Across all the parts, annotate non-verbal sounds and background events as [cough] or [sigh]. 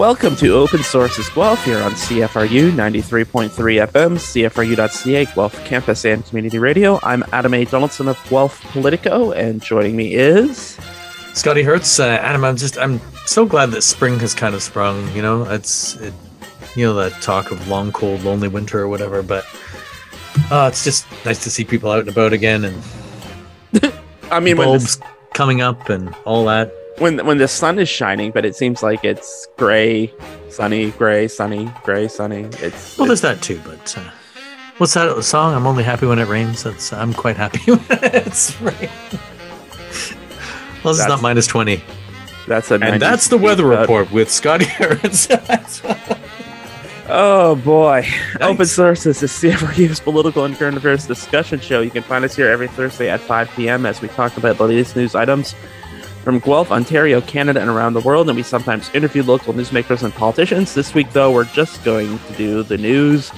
Welcome to Open Sources Guelph here on CFRU 93.3 FM, CFRU.ca, Guelph Campus and Community Radio. I'm Adam A. Donaldson of Guelph Politico, and joining me is Scotty Hertz. Uh, Adam, I'm just I'm so glad that spring has kind of sprung. You know, it's it, you know that talk of long, cold, lonely winter or whatever, but uh, it's just nice to see people out and about again and [laughs] I mean, when bulbs the, coming up and all that. When when the sun is shining, but it seems like it's gray, sunny, gray, sunny, gray, sunny. It's Well, it's- there's that too, but uh, what's that song? I'm only happy when it rains. That's I'm quite happy [laughs] when it's rain. Well, this is not minus twenty, that's a and that's the weather report with Scotty Hertz. [laughs] Oh boy. Open Sources is the CFRU's political and current affairs discussion show. You can find us here every Thursday at 5 p.m. as we talk about the latest news items from Guelph, Ontario, Canada, and around the world. And we sometimes interview local newsmakers and politicians. This week, though, we're just going to do the news,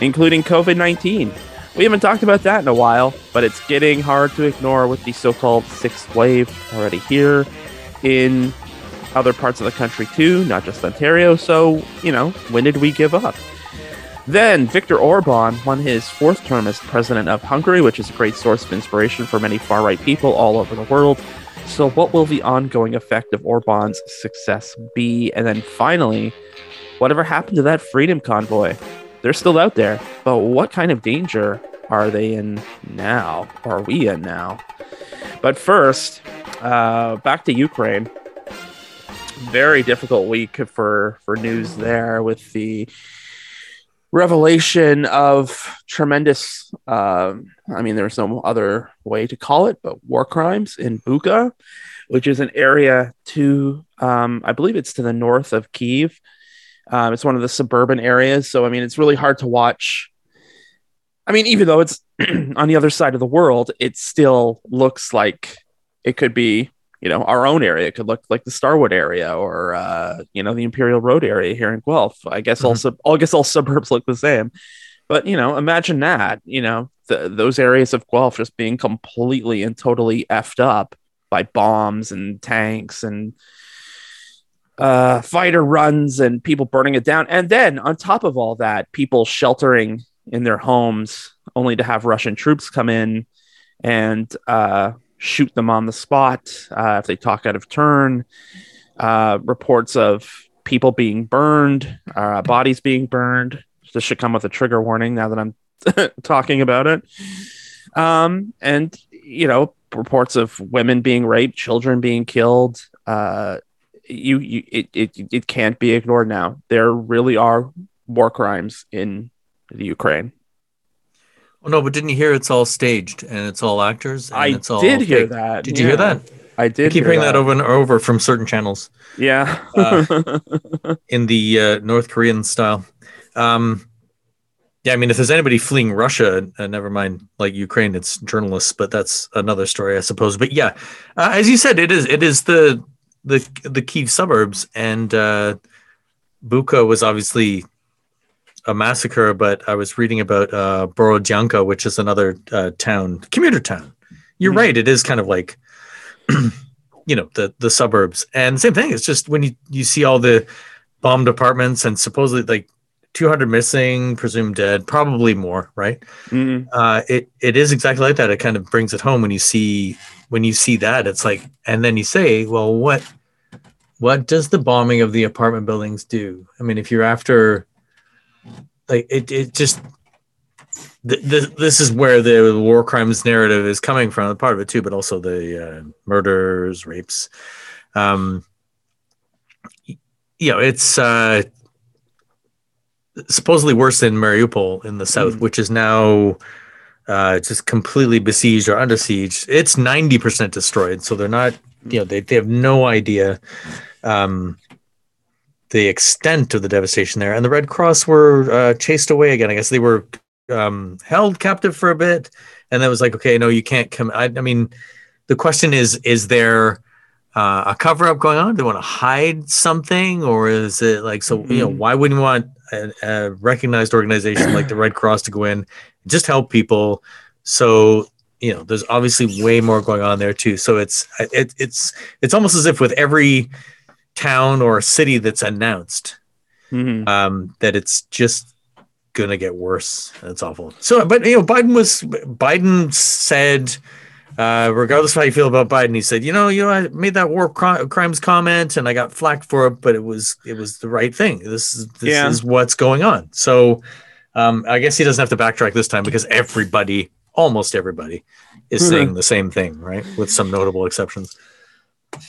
including COVID 19. We haven't talked about that in a while, but it's getting hard to ignore with the so called sixth wave already here in other parts of the country too, not just Ontario. So, you know, when did we give up? Then Viktor Orban won his fourth term as president of Hungary, which is a great source of inspiration for many far right people all over the world. So, what will the ongoing effect of Orban's success be? And then finally, whatever happened to that freedom convoy? They're still out there, but what kind of danger are they in now? Are we in now? But first, uh, back to Ukraine very difficult week for for news there with the revelation of tremendous um i mean there's no other way to call it but war crimes in buka which is an area to um i believe it's to the north of kiev um, it's one of the suburban areas. So i mean it's really hard to watch. I mean even though it's [clears throat] on the other side of the world it still looks like it could be you know our own area. It could look like the starwood area or uh, you know the imperial road area here in guelph. I guess Mhm. also i guess all suburbs look the same. But you know imagine that you know the, those areas of guelph just being completely and totally effed up by bombs and tanks and uh, fighter runs and people burning it down. And then on top of all that people sheltering in their homes only to have russian troops come in and uh, shoot them on the spot uh, if they talk out of turn. Uh, reports of people being burned, uh, bodies being burned. This should come with a trigger warning now that I'm [laughs] talking about it. Um, and, you know, reports of women being raped, children being killed. Uh, you, you it, it, it can't be ignored now. There really are war crimes in the Ukraine. Oh no, but didn't you hear it's all staged and it's all actors? And I it's all did hear that. Did you hear that? I I did. keep hear hearing that. over and over from certain channels Yeah. Uh, in the uh, North Korean style. Um, yeah, I mean, if there's anybody fleeing Russia, uh, never mind like Ukraine, it's journalists, but that's another story, I suppose. But yeah, uh, as you said, it is it is the the the key suburbs, and uh, Buka was obviously a massacre. But I was reading about uh, Borodyanka, which is another uh, town, commuter town. You're Mhm. right; it is kind of like [clears throat] you know the the suburbs and same thing it's just when you you see all the bombed apartments and supposedly like 200 missing presumed dead probably more right Mhm. uh it it is exactly like that it kind of brings it home when you see when you see that it's like and then you say well what what does the bombing of the apartment buildings do i mean if you're after like it it just th- th- this is where the war crimes narrative is coming from part of it too but also the uh, murders rapes. Um you know it's uh supposedly worse than mariupol in the south Mhm. which is now uh just completely besieged or under siege. It's 90% destroyed so they're not you know they, they have no idea. Um the extent of the devastation there. And the red cross were uh, chased away again. I guess they were um, held captive for a bit. And then it was like okay no you can't come i, I mean the question is is there uh, a cover up going on? Do they want to hide something? Or is it like so you know Mhm. why wouldn't you want a, a recognized organization like the red cross to go in just help people? So you know there's obviously way more going on there too. So it's it, it's it's almost as if with every town or city that's announced. Mhm. Um, that it's just gonna get worse. That's awful. So, but you know, Biden was Biden said, uh, regardless of how you feel about Biden, he said, you know, you know, I made that war cri- crimes comment and I got flack for it, but it was it was the right thing. This is this Yeah. is what's going on. So, um, I guess he doesn't have to backtrack this time because everybody, almost everybody, is Mhm. saying the same thing, right? With some notable exceptions.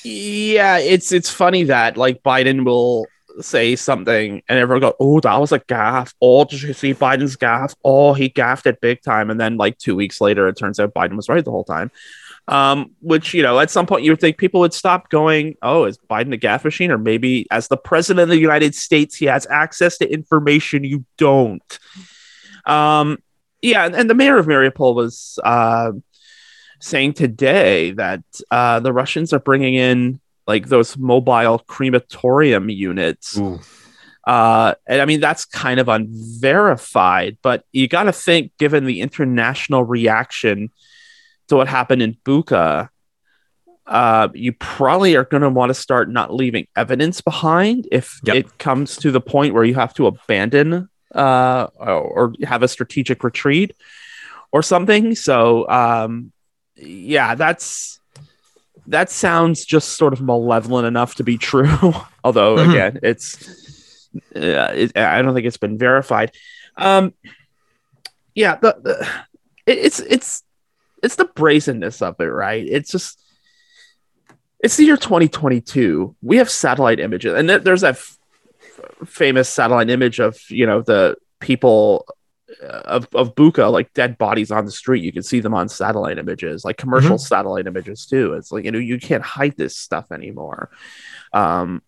Yeah, it's it's funny that like Biden will say something and everyone go, "Oh, that was a gaffe." Oh, did you see Biden's gaffe? Oh, he gaffed it big time. And then like two weeks later, it turns out Biden was right the whole time. Um, which you know, at some point you would think people would stop going, "Oh, is Biden a gaffe machine?" Or maybe as the president of the United States, he has access to information you don't. Um, yeah, and, and the mayor of Mariupol was uh, saying today that uh, the Russians are bringing in like those mobile crematorium units. Ooh. Uh, and I mean, that's kind of unverified, but you got to think, given the international reaction to what happened in Buka, uh, you probably are going to want to start not leaving evidence behind if Yep. it comes to the point where you have to abandon uh, or, or have a strategic retreat or something. So, um, yeah, that's that sounds just sort of malevolent enough to be true. [laughs] Although, Mhm. again, it's uh, it, I don't think it's been verified. Um, yeah, the, the it, it's it's it's the brazenness of it, right? It's just it's the year 2022. We have satellite images, and there- there's that f- famous satellite image of you know the people of of Buka, like dead bodies on the street. You can see them on satellite images, like commercial satellite images too. It's like you know you can't hide this stuff anymore. Um,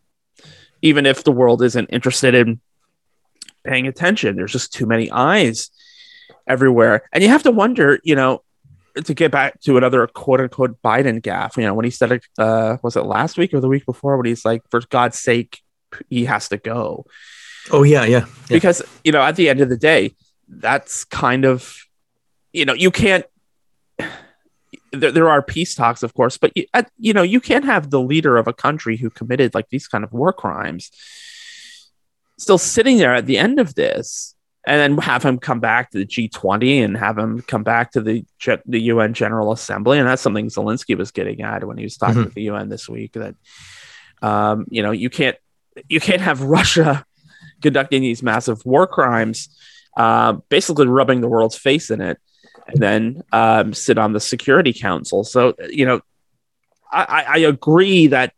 even if the world isn't interested in paying attention, there's just too many eyes everywhere, and you have to wonder, you know. To get back to another quote unquote Biden gaffe, you know, when he said it, uh, was it last week or the week before, when he's like, for God's sake, he has to go Oh yeah, yeah. Yeah. because you know at the end of the day that's kind of you know you can't there, there are peace talks of course but you, you know you can't have the leader of a country who committed like these kind of war crimes still sitting there at the end of this and then have him come back to the G20 and have him come back to the the UN General Assembly and that's something Zelensky was getting at when he was talking Mhm. with the UN this week that um, you know you can't you can't have Russia [laughs] conducting these massive war crimes, uh, basically rubbing the world's face in it, and then um, sit on the Security Council. So, you know, I, I, agree that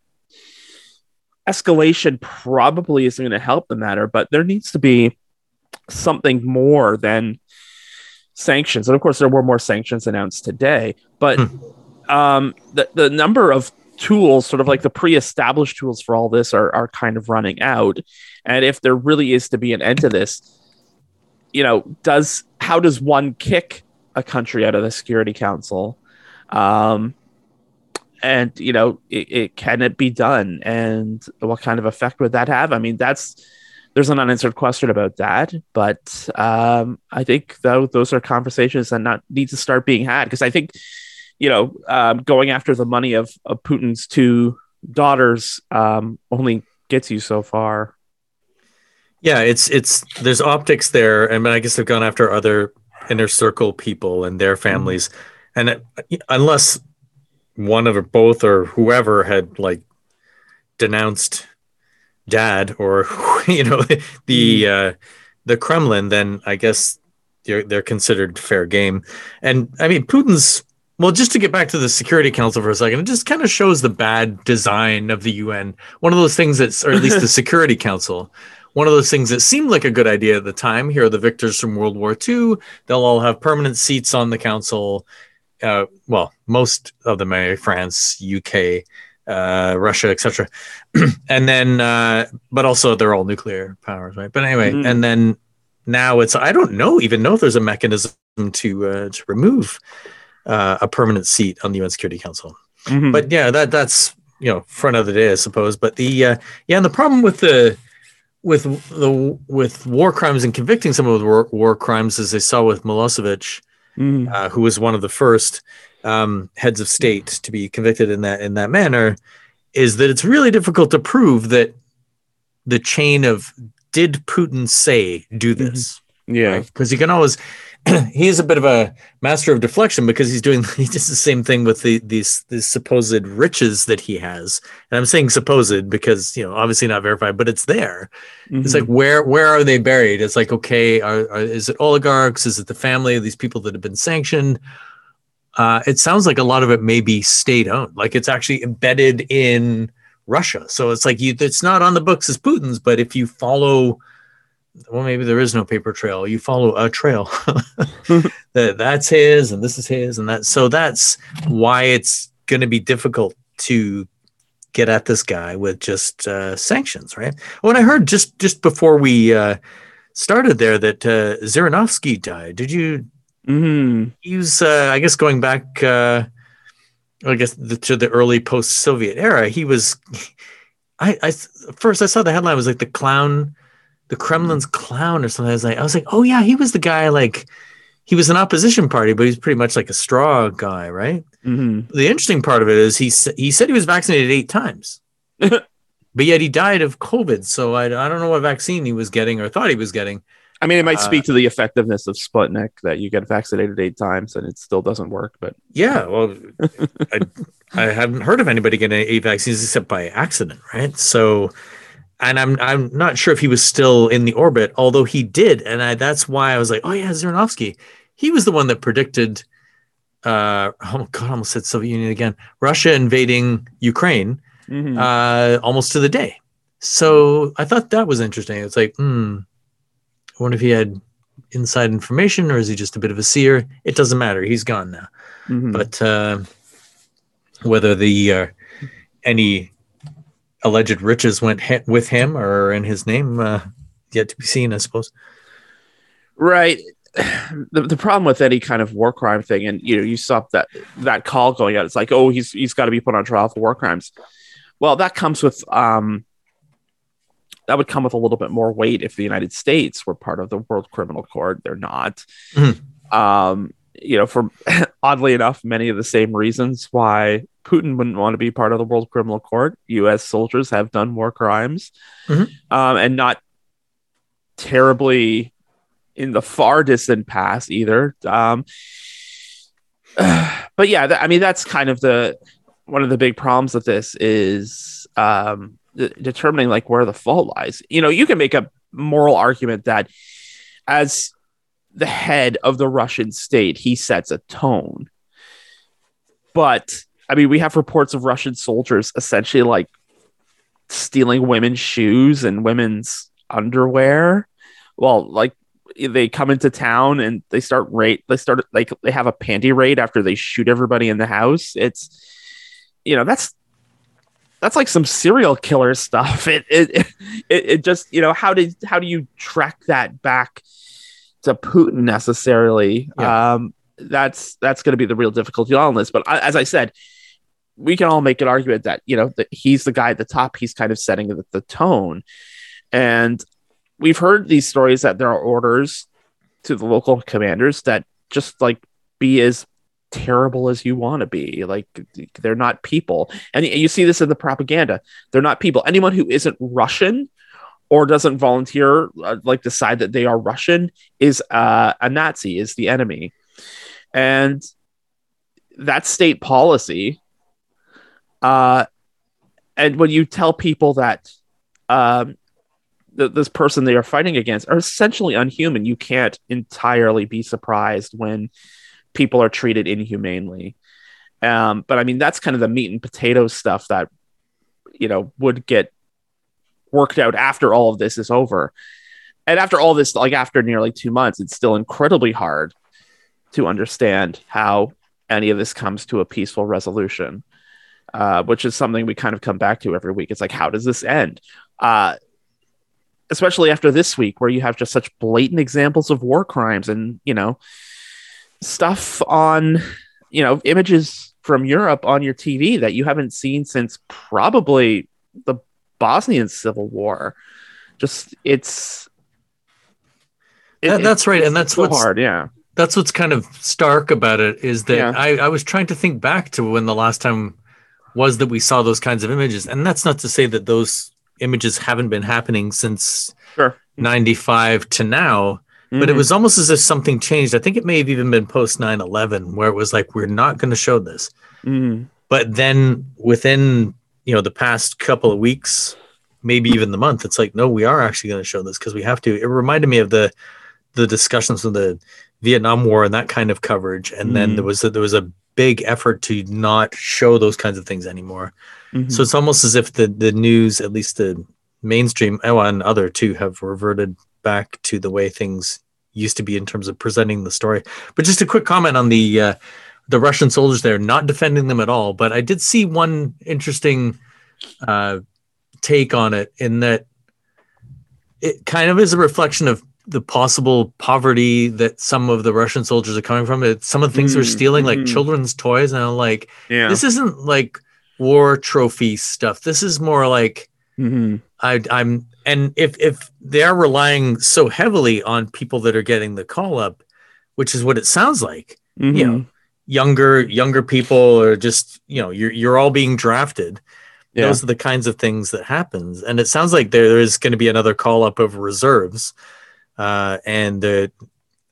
escalation probably isn't going to help the matter, but there needs to be something more than sanctions. And of course, there were more sanctions announced today, but um, the, the number of tools, sort of like the pre-established tools for all this, are are kind of running out. And if there really is to be an end to this, you know, does how does one kick a country out of the Security Council? Um, and you know, it, it can it be done, and what kind of effect would that have? I mean, that's there's an unanswered question about that, but um, I think though those are conversations that not need to start being had because I think you know, um, going after the money of, of Putin's two daughters um, only gets you so far. Yeah, it's it's there's optics there, I and I guess they've gone after other inner circle people and their mm-hmm. families, and it, unless one of or both or whoever had like denounced dad or [laughs] you know the mm-hmm. uh, the Kremlin, then I guess they're they're considered fair game. And I mean, Putin's well, just to get back to the Security Council for a second, it just kind of shows the bad design of the UN. One of those things that's, or at least the [laughs] Security Council, one of those things that seemed like a good idea at the time. Here are the victors from World War II. They'll all have permanent seats on the council. Uh, well, most of them are France, UK, uh, Russia, etc. [clears throat] and then, uh, but also they're all nuclear powers, right? But anyway, Mhm. and then now it's I don't know even know if there's a mechanism to uh, to remove uh, a permanent seat on the UN Security Council. Mhm. But yeah, that that's you know front of the day, I suppose. But the uh, yeah, and the problem with the with the with war crimes and convicting some of the war, war crimes, as they saw with Milosevic, Mhm. uh, who was one of the first um, heads of state to be convicted in that in that manner, is that it's really difficult to prove that the chain of did Putin say do this? Yeah. Because you can always [clears throat] he's a bit of a master of deflection because he's doing [laughs] he does the same thing with the these these supposed riches that he has. And I'm saying supposed because you know obviously not verified, but it's there. Mm-hmm. It's like where where are they buried? It's like okay, are, are, is it oligarchs? Is it the family of these people that have been sanctioned? Uh, it sounds like a lot of it may be state owned, like it's actually embedded in Russia. So it's like you, it's not on the books as Putin's, but if you follow well, maybe there is no paper trail. You follow a trail [laughs] [laughs] that that's his, and this is his, and that. So that's why it's going to be difficult to get at this guy with just uh, sanctions, right? When I heard just just before we uh, started there that uh, died, did you? Mm-hmm. He's, uh, I guess, going back. Uh, I guess the, to the early post-Soviet era. He was. I, I first I saw the headline was like the clown the Kremlin's clown or something. I was like, I was like, oh yeah, he was the guy. Like, he was an opposition party, but he's pretty much like a straw guy, right? Mm-hmm. The interesting part of it is he he said he was vaccinated eight times, [laughs] but yet he died of COVID. So I, I don't know what vaccine he was getting or thought he was getting. I mean, it might speak Uh, to the effectiveness of Sputnik that you get vaccinated eight times and it still doesn't work. But Yeah, well, [laughs] I, I haven't heard of anybody getting eight vaccines except by accident, right? So, and I'm I'm not sure if he was still in the orbit, although he did, and I, that's why I was like, oh yeah, Zhirinovsky. He was the one that predicted. Uh, oh God, I almost said Soviet Union again. Russia invading Ukraine Mhm. uh, almost to the day. So I thought that was interesting. It's like, hmm, I wonder if he had inside information or is he just a bit of a seer? It doesn't matter. He's gone now Mhm. but uh, whether the uh, any alleged riches went he- with him or in his name uh, yet to be seen i suppose right. [sighs] The, the problem with any kind of war crime thing, and you know, you saw that that call going out. It's like, oh, he's he's got to be put on trial for war crimes. Well, that comes with um, that would come with a little bit more weight if the United States were part of the World Criminal Court. They're not. Mhm. Um, you know, for [laughs] oddly enough, many of the same reasons why Putin wouldn't want to be part of the World Criminal Court. U.S. soldiers have done war crimes, Mhm. um, and not terribly in the far distant past either. Um, [sighs] but yeah, th- I mean, that's kind of the one of the big problems with this is um, de- determining like where the fault lies. You know, you can make a moral argument that as the head of the Russian state, he sets a tone. But I mean, we have reports of Russian soldiers essentially like stealing women's shoes and women's underwear. Well, like they come into town and they start raid. They start like they have a panty raid after they shoot everybody in the house. It's you know that's that's like some serial killer stuff. [laughs] It it it, it just you know how did how do you track that back to Putin necessarily? Yeah. Um, that's that's going to be the real difficulty on this. But I, as I said, we can all make an argument that you know that he's the guy at the top. He's kind of setting the, the tone, and we've heard these stories that there are orders to the local commanders that just like be as terrible as you want to be. Like they're not people, and you see this in the propaganda. They're not people. Anyone who isn't Russian or doesn't volunteer, uh, like decide that they are Russian, is uh, a Nazi, is the enemy, and that's state policy. Uh, and when you tell people that um, th- this person they are fighting against are essentially unhuman, you can't entirely be surprised when people are treated inhumanely. Um, but I mean, that's kind of the meat and potatoes stuff that you know would get worked out after all of this is over. And after all this, like after nearly two months, it's still incredibly hard to understand how any of this comes to a peaceful resolution, uh, which is something we kind of come back to every week. It's like, how does this end? Uh, especially after this week, where you have just such blatant examples of war crimes and, you know, stuff on, you know, images from Europe on your TV that you haven't seen since probably the Bosnian Civil War. Just, it's. it- That- that's right, it's and that's so what's- hard. Yeah. that's what's kind of stark about it is that Yeah. I, I was trying to think back to when the last time was that we saw those kinds of images. And that's not to say that those images haven't been happening since Sure. 95 to now, but it Mhm. was almost as if something changed. I think it may have even been post 9 11 where it was like, we're not going to show this. Mhm. But then within, you know, the past couple of weeks, maybe even the month, it's like, no, we are actually going to show this because we have to. It reminded me of the the discussions of the Vietnam War and that kind of coverage. And then Mhm. there was a, there was a big effort to not show those kinds of things anymore. Mhm. So it's almost as if the the news, at least the mainstream, oh, and other too, have reverted back to the way things used to be in terms of presenting the story. But just a quick comment on the uh, the Russian soldiers there, not defending them at all, but I did see one interesting uh, take on it in that it kind of is a reflection of the possible poverty that some of the Russian soldiers are coming from. It, some of the things they're Mm, stealing, like mhm. children's toys, and I'm like, yeah. this isn't like war trophy stuff. This is more like Mhm. I, I'm, and if if they're relying so heavily on people that are getting the call up, which is what it sounds like, you Mhm. know, younger younger people or just you know you're you're all being drafted. Yeah. Those are the kinds of things that happens, and it sounds like there is going to be another call up of reserves, uh, and uh,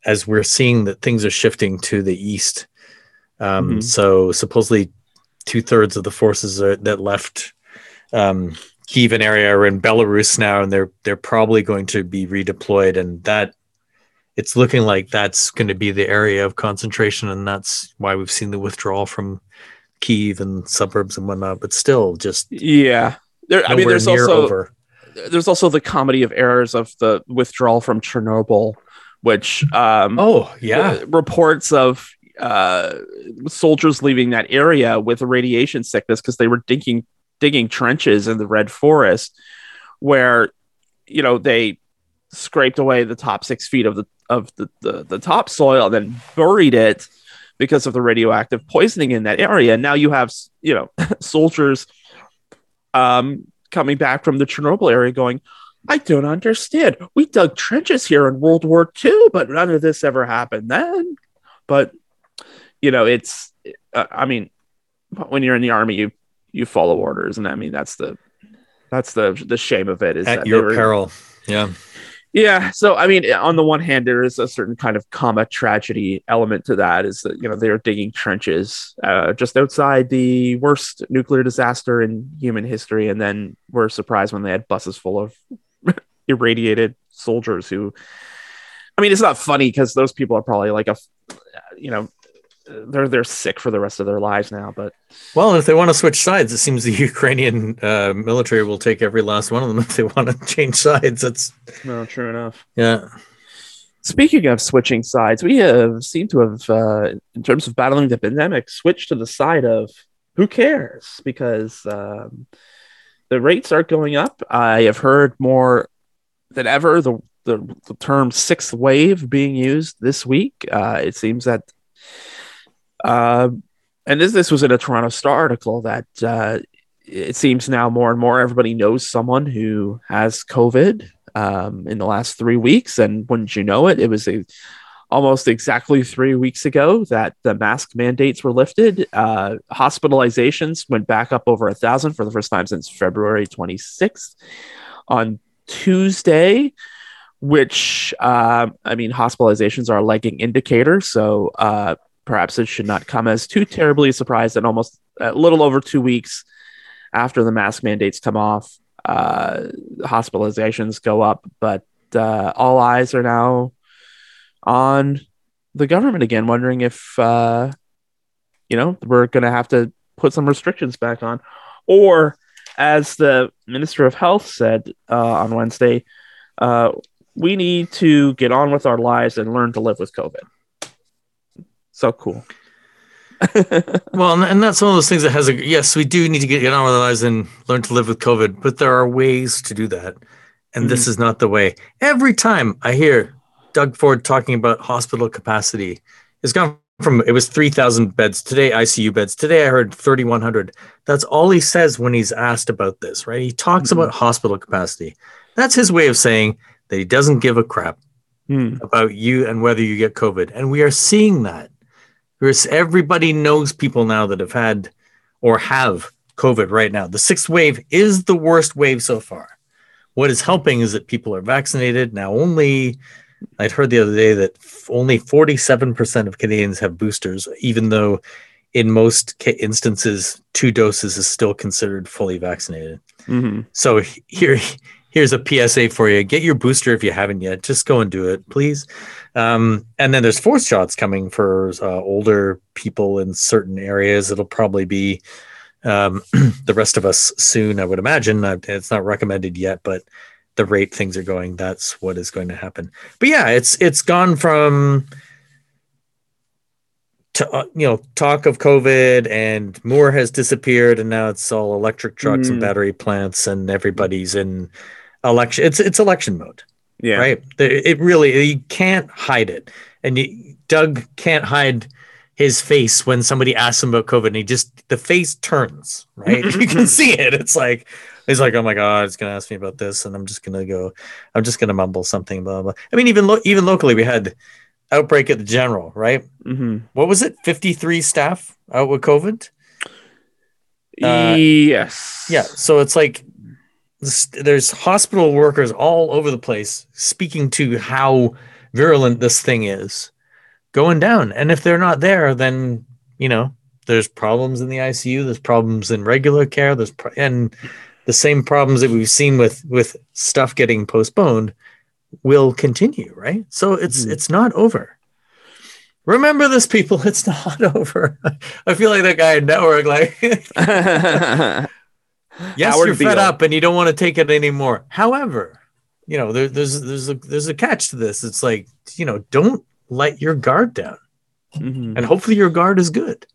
as we're seeing that things are shifting to the east. Um, Mhm. So supposedly, two thirds of the forces are, that left um, Kievan area are in Belarus now, and they're they're probably going to be redeployed, and that it's looking like that's going to be the area of concentration, and that's why we've seen the withdrawal from Kiev and suburbs and whatnot. But still, just Yeah. There, I mean, there's also over. There's also the comedy of errors of the withdrawal from Chernobyl, which um, Oh yeah, uh, reports of uh, soldiers leaving that area with radiation sickness because they were digging digging trenches in the red forest, where you know they scraped away the top six feet of the of the, the, the topsoil and then buried it because of the radioactive poisoning in that area. And Now you have you know [laughs] soldiers um, coming back from the Chernobyl area going, I don't understand. We dug trenches here in World War II, but none of this ever happened then. But you know, it's uh, I mean, when you're in the army, you you follow orders, and I mean that's the that's the the shame of it is at your were- peril. Yeah, yeah. So, I mean, on the one hand, there is a certain kind of comma tragedy element to that is that, you know, they're digging trenches uh, just outside the worst nuclear disaster in human history. And then we're surprised when they had buses full of [laughs] irradiated soldiers who, I mean, it's not funny because those people are probably like a, you know, they're they're sick for the rest of their lives now. But Well, if they want to switch sides, it seems the [laughs] Ukrainian uh, military will take every last one of them [laughs] if they want to change sides. That's no, true enough. yeah. Speaking of switching sides, we have seem to have, uh, in terms of battling the pandemic, switched to the side of who cares because um, the rates are going up. I have heard more than ever the the, the term sixth wave being used this week. Uh, it seems that, uh, and this this was in a Toronto Star article that uh, it seems now more and more everybody knows someone who has COVID um, in the last three weeks, and wouldn't you know it, it was a, almost exactly three weeks ago that the mask mandates were lifted. Uh, hospitalizations went back up over a thousand for the first time since February 26th. On Tuesday, which uh, I mean, hospitalizations are a lagging indicator, so uh, perhaps it should not come as too terribly surprised that almost a little over two weeks after the mask mandates come off, uh, hospitalizations go up. But uh, all eyes are now on the government again, wondering if uh, you know we're going to have to put some restrictions back on, or as the minister of health said uh, on Wednesday, uh, we need to get on with our lives and learn to live with COVID. So cool. [laughs] Well, and- that's one of those things that has a yes, we do need to get, get on with our lives and learn to live with COVID, but there are ways to do that. And this is not the way. Every time I hear Doug Ford talking about hospital capacity, it's gone from it was 3,000 beds today, ICU beds. Today I heard 3,100. That's all he says when he's asked about this, right? He talks Mhm. about hospital capacity. That's his way of saying that he doesn't give a crap Hmm. about you and whether you get COVID. And we are seeing that. There's everybody knows people now that have had or have COVID right now. The sixth wave is the worst wave so far. What is helping is that people are vaccinated. Now, only, I'd heard the other day that only 47% of Canadians have boosters, even though in most instances, two doses is still considered fully vaccinated. Mm-hmm. So here, here's a PSA for you: get your booster if you haven't yet. Just go and do it, please. Um, and then there's fourth shots coming for uh, older people in certain areas. It'll probably be um, [clears throat] the rest of us soon, I would imagine. It's not recommended yet, but the rate things are going, that's what is going to happen. But yeah, it's it's gone from to, uh, you know talk of COVID and Moore has disappeared, and now it's all electric trucks mm. and battery plants, and everybody's in election. It's it's election mode. Yeah, right. It really you can't hide it, and you, Doug can't hide his face when somebody asks him about COVID, and he just the face turns right. [laughs] you can [laughs] see it. It's like he's like, oh my god, it's gonna ask me about this, and I'm just gonna go, I'm just gonna mumble something. Blah blah. I mean, even lo- even locally, we had outbreak at the general, right? Mm-hmm. What was it? 53 staff out with COVID. Uh, yes. Yeah. So it's like there's hospital workers all over the place speaking to how virulent this thing is going down. And if they're not there, then you know there's problems in the ICU. There's problems in regular care. There's pro- and the same problems that we've seen with with stuff getting postponed will continue. Right. So it's mm-hmm. it's not over. Remember this, people. [laughs] It's not [laughs] over. I feel like that guy at Network, like, [laughs] yes, Howard you're fed up and you don't want to take it anymore. However, you know, there, there's there's a there's a catch to this. It's like, you know, don't let your guard down. Mm-hmm. And hopefully your guard is good.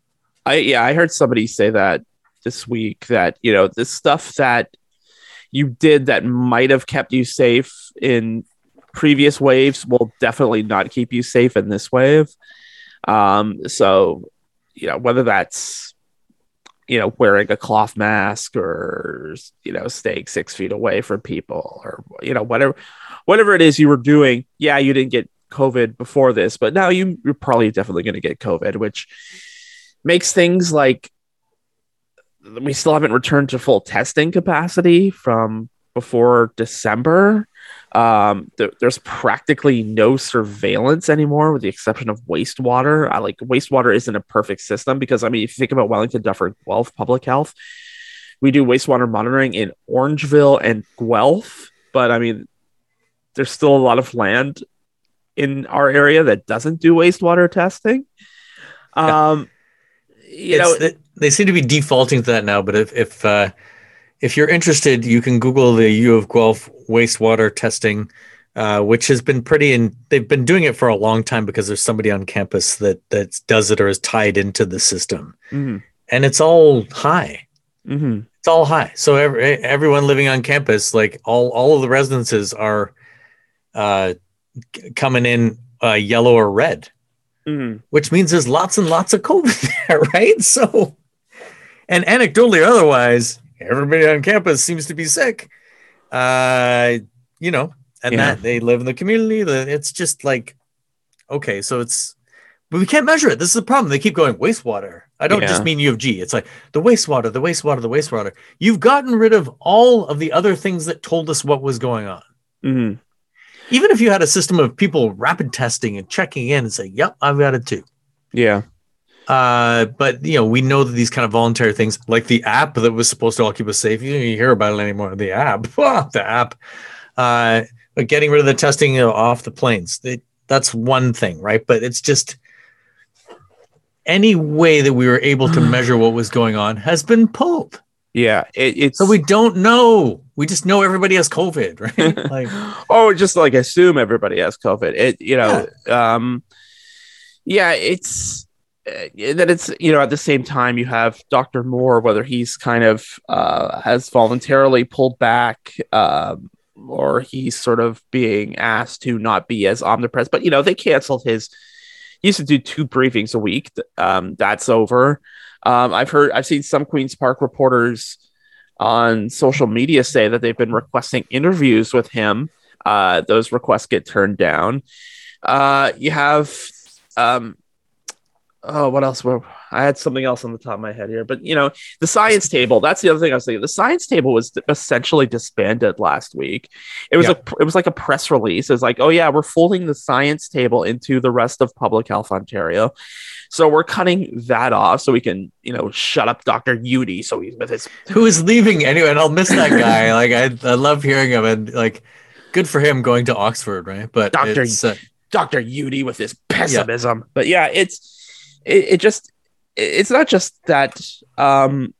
I yeah, I heard somebody say that this week that, you know, the stuff that you did that might have kept you safe in previous waves will definitely not keep you safe in this wave. Um, so, you know, whether that's you know wearing a cloth mask or you know staying six feet away from people or you know whatever whatever it is you were doing yeah you didn't get COVID before this, but now you, you're probably definitely going to get COVID, which makes things like we still haven't returned to full testing capacity from before December. Um, th- there's practically no surveillance anymore, with the exception of wastewater. I like wastewater isn't a perfect system because I mean, if you think about Wellington, Dufferin, Guelph Public Health, we do wastewater monitoring in Orangeville and Guelph, but I mean, there's still a lot of land in our area that doesn't do wastewater testing. Um, you it's, know, they seem to be defaulting to that now. But if if uh, if you're interested, you can Google the U of Guelph wastewater testing, uh, which has been pretty. And they've been doing it for a long time because there's somebody on campus that that does it or is tied into the system, mm-hmm. and it's all high. Mm-hmm. It's all high. So every, everyone living on campus, like all all of the residences, are uh, coming in uh, yellow or red, mm-hmm. which means there's lots and lots of COVID [laughs] there, right? So, and anecdotally, otherwise, everybody on campus seems to be sick. Uh, you know, and yeah. that they live in the community. It's just like, okay, so it's, but we can't measure it. This is the problem. They keep going wastewater. I don't yeah. just mean U of G. It's like the wastewater, the wastewater, the wastewater. You've gotten rid of all of the other things that told us what was going on. Mm-hmm even if you had a system of people rapid testing and checking in and say, "Yep, I've got it too." Yeah. Uh, but you know, we know that these kind of voluntary things, like the app that was supposed to all keep us safe, you don't hear about it anymore. The app, [laughs] the app. Uh, but getting rid of the testing you know, off the planes, they, that's one thing, right? But it's just any way that we were able to [sighs] measure what was going on has been pulled. Yeah, it, it's so we don't know. We just know everybody has COVID, [laughs] right? like, [gasps] oh, just like assume everybody has COVID. It, you know, yeah. um, yeah, it's uh, that it's you know at the same time you have Dr. Moore, whether he's kind of uh, has voluntarily pulled back. Um, or he's sort of being asked to not be as omnipresent. But you know, they canceled his. He used to do two briefings a week. Um, that's over. Um, I've heard, I've seen some Queens Park reporters on social media say that they've been requesting interviews with him. Uh, those requests get turned down. Uh, you have um, oh, what else? Were I had something else on the top of my head here, but you know, the science table. That's the other thing I was thinking. The science table was essentially disbanded last week. It was Yeah. a it was like a press release. It's like, oh yeah, we're folding the science table into the rest of Public Health Ontario. So we're cutting that off so we can, you know, shut up Dr. Jüni. So he's with his Who is leaving anyway? And I'll miss that guy. [laughs] like I, I love hearing him, and like, good for him going to Oxford, right? But Dr. it's, uh, Dr. Jüni with his pessimism. But yeah, it's it, it just it- it's not just that um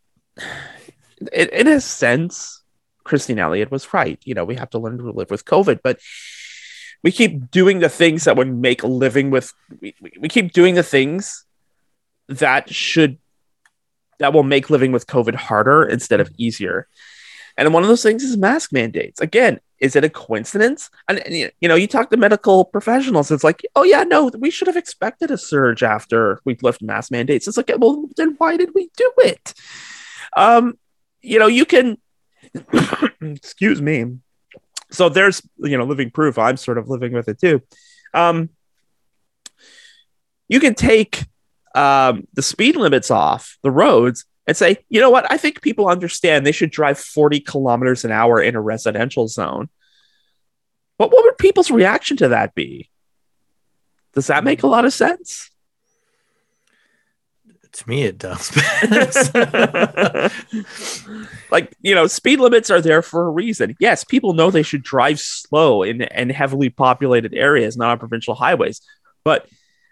it, in a sense Christine Elliott was right. You know, we have to learn to live with COVID, but we keep doing the things that would make living with we we keep doing the things that should that will make living with COVID harder instead of easier. And one of those things is mask mandates. Again, is it a coincidence? And, you know, you talk to medical professionals, it's like, oh yeah, no, we should have expected a surge after we lift mask mandates. It's like, well, then why did we do it? Um, you know, you can, [coughs] excuse me. So there's, you know, living proof. I'm sort of living with it too. Um, you can take um, the speed limits off the roads and say, you know what? I think people understand they should drive 40 kilometers an hour in a residential zone. But what would people's reaction to that be? Does that make a lot of sense? to me, it does. [laughs] [laughs] like, you know, speed limits are there for a reason. Yes, people know they should drive slow in, in heavily populated areas, not on provincial highways. But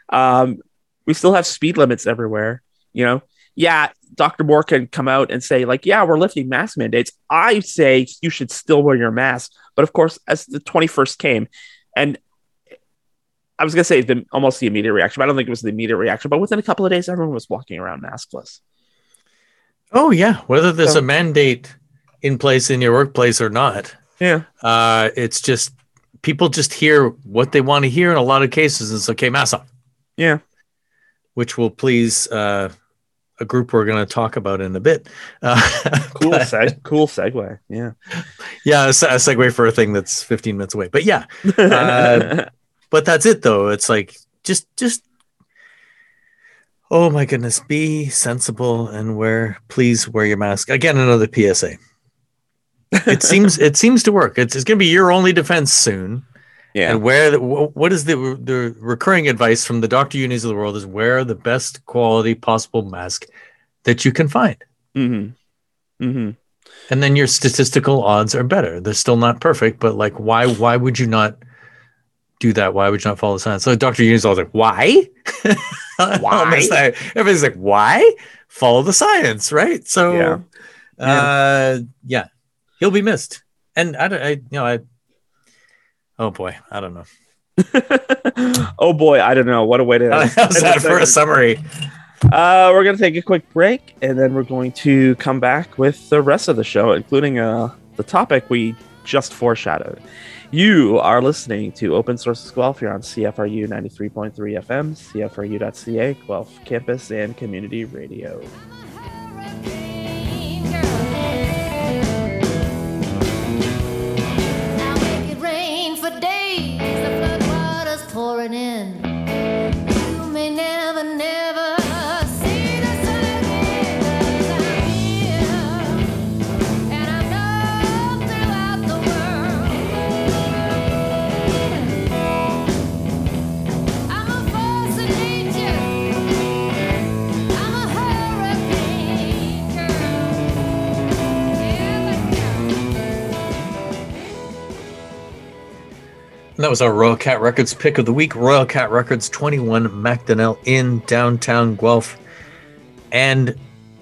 um, we still have speed limits everywhere. You know, yeah, Dr. Moore can come out and say, like, yeah, we're lifting mask mandates. I say you should still wear your mask. But of course, as the 21st came, and I was gonna say the almost the immediate reaction, but I don't think it was the immediate reaction. But within a couple of days, everyone was walking around maskless. oh yeah, whether there's So- a mandate in place in your workplace or not, Yeah. uh, it's just people just hear what they want to hear in a lot of cases. It's okay, mask on, Yeah. which will please uh, a group we're going to talk about in a bit. [laughs] Uh, Cool but- seg- cool segue. Yeah. yeah, a, a segue for a thing that's 15 minutes away. But yeah, Uh, [laughs] but that's it though. It's like just just oh my goodness, be sensible and wear please wear your mask. Again, another PSA. It seems it seems to work. It's, it's going to be your only defense soon. Yeah. And where the, what is the the recurring advice from the Doctor Jünis of the world is wear the best quality possible mask that you can find. Mm-hmm. Mm-hmm. and then your statistical odds are better. They're still not perfect, but like, why? Why would you not do that? Why would you not follow the science? So Dr. Jünis always like, why? [laughs] Like- Everybody's like, why? Follow the science, right? So, Yeah. uh, yeah, he'll be missed. And I don't, I, you know, I. Oh boy, I don't know. [laughs] oh boy, I don't know. What a way to. [laughs] How's that for a summary? Uh, we're gonna take a quick break, and then we're going to come back with the rest of the show, including uh the topic we just foreshadowed. You are listening to Open Sources Guelph here on CFRU 93.3 FM, CFRU.ca, Guelph Campus and Community Radio. And that was our Royal Cat Records pick of the week. Royal Cat Records 21 Macdonell in downtown Guelph. And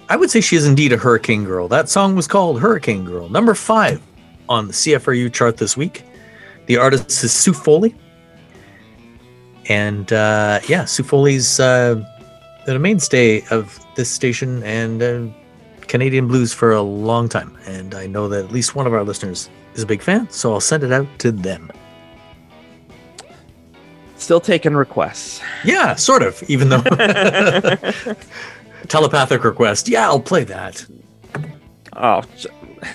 I would say she is indeed a Hurricane Girl. That song was called Hurricane Girl, number five on the CFRU chart this week. The artist is Sue Foley. And uh, yeah, Sue Foley's uh, a mainstay of this station and uh, Canadian blues for a long time. And I know that at least one of our listeners is a big fan, so I'll send it out to them. Still taking requests. Yeah, sort of, even though [laughs] telepathic request. Yeah, I'll play that. Oh,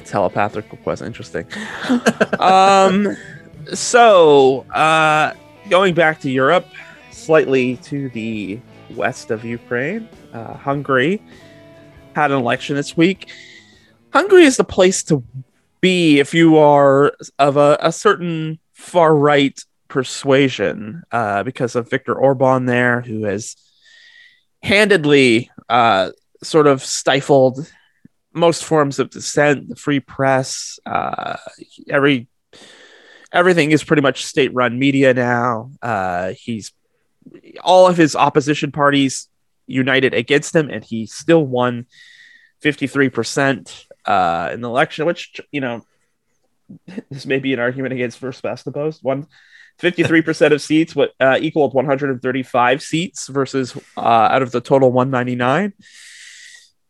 telepathic request. Interesting. [laughs] um, so uh, going back to Europe, slightly to the west of Ukraine. Uh, Hungary had an election this week. Hungary is the place to be if you are of a, a certain far right persuasion uh, because of Viktor Orban there, who has handedly uh, sort of stifled most forms of dissent, the free press, uh, every everything is pretty much state-run media now. Uh, he's all of his opposition parties united against him, and he still won fifty-three percent uh, in the election, which you know [laughs] this may be an argument against first past the post. One 53% of seats what uh, equaled 135 seats versus uh, out of the total 199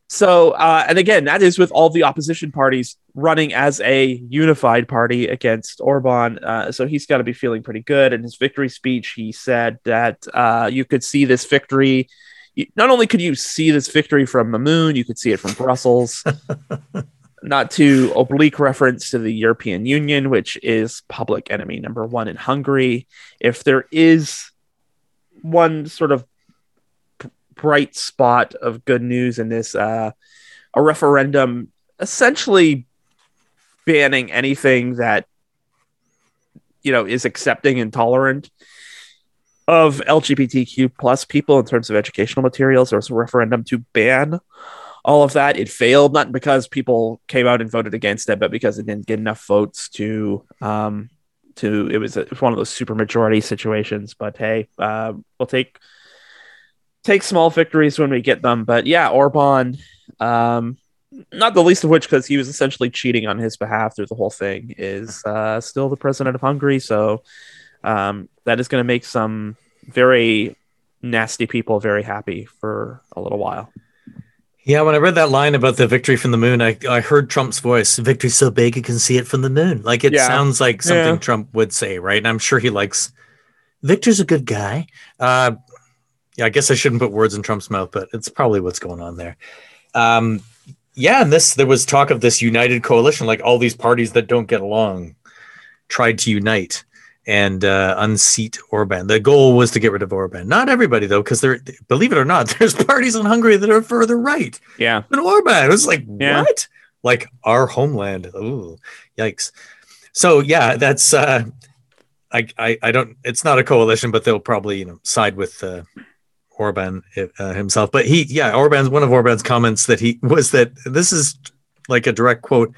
so uh, and again that is with all the opposition parties running as a unified party against orban. Uh, so he's got to be feeling pretty good. In his victory speech he said that uh, you could see this victory. Not only could you see this victory from the moon you could see it from brussels [laughs] not to oblique reference to the European Union, which is public enemy number one in Hungary. If there is one sort of bright spot of good news in this, uh, a referendum essentially banning anything that you know is accepting and tolerant of LGBTQ plus people in terms of educational materials. There was a referendum to ban all of that. It failed not because people came out and voted against it, but because it didn't get enough votes to um, to it was, a, it was one of those super majority situations. But hey, uh, we'll take take small victories when we get them. But yeah, Orban, um, not the least of which because he was essentially cheating on his behalf through the whole thing, is uh, still the president of Hungary. So um, that is going to make some very nasty people very happy for a little while. Yeah, when I read that line about the victory from the moon, I, I heard Trump's voice. Victory's so big you can see it from the moon. Like it Yeah. sounds like something Yeah. Trump would say, right? And I'm sure he likes Victor's a good guy. Uh yeah, I guess I shouldn't put words in Trump's mouth, but it's probably what's going on there. Um yeah, and this there was talk of this united coalition, like all these parties that don't get along tried to unite and uh, unseat Orban. The goal was to get rid of Orban. Not everybody though, because there, believe it or not, [laughs] there's parties in Hungary that are further right Yeah, than Orban. It was like, Yeah. what? Like our homeland. Ooh, yikes. So yeah, that's uh I, I I don't it's not a coalition, but they'll probably, you know, side with uh Orban uh, himself. But he yeah, Orban's one of Orban's comments that he was that this is like a direct quote